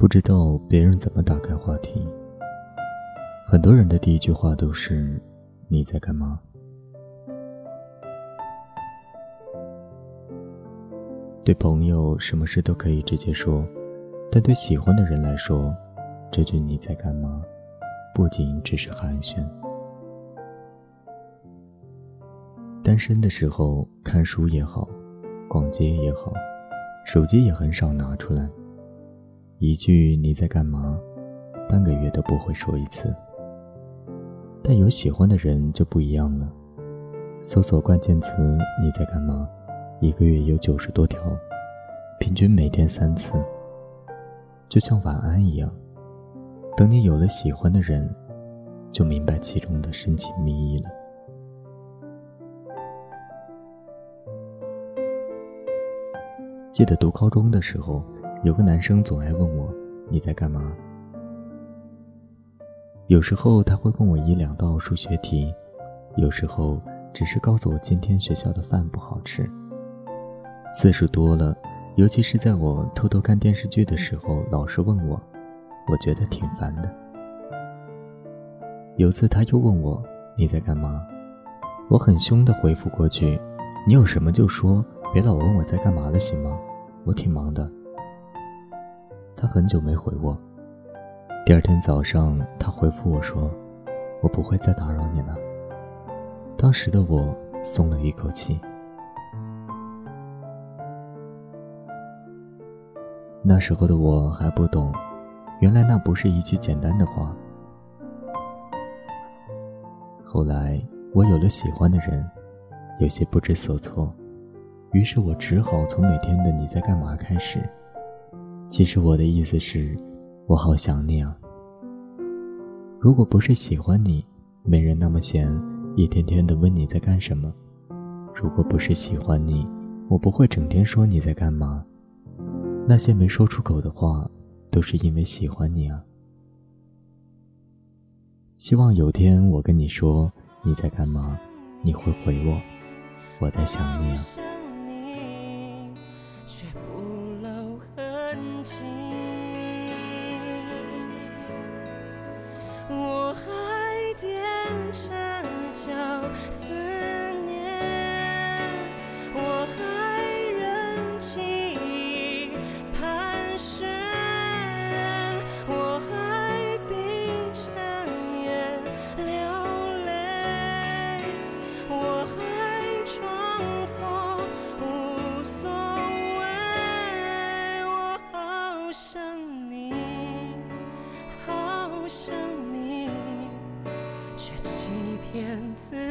不知道别人怎么打开话题。很多人的第一句话都是：“你在干嘛？”对朋友，什么事都可以直接说，但对喜欢的人来说，这句“你在干嘛”不仅只是寒暄。单身的时候，看书也好，逛街也好，手机也很少拿出来。一句“你在干嘛”，半个月都不会说一次。但有喜欢的人就不一样了，搜索关键词“你在干嘛”，一个月有九十多条，平均每天三次。就像晚安一样，等你有了喜欢的人，就明白其中的深情蜜意了。记得读高中的时候。有个男生总爱问我：“你在干嘛？”有时候他会问我一两道数学题，有时候只是告诉我今天学校的饭不好吃。次数多了，尤其是在我偷偷看电视剧的时候，老是问我，我觉得挺烦的。有次他又问我：“你在干嘛？”我很凶的回复过去：“你有什么就说，别老问我在干嘛了，行吗？我挺忙的。”他很久没回我。第二天早上，他回复我说：“我不会再打扰你了。”当时的我松了一口气。那时候的我还不懂，原来那不是一句简单的话。后来我有了喜欢的人，有些不知所措，于是我只好从每天的“你在干嘛”开始。其实我的意思是，我好想你啊。如果不是喜欢你，没人那么闲，一天天的问你在干什么；如果不是喜欢你，我不会整天说你在干嘛。那些没说出口的话，都是因为喜欢你啊。希望有天我跟你说你在干嘛，你会回我，我在想你啊。情我还踮着脚天赐。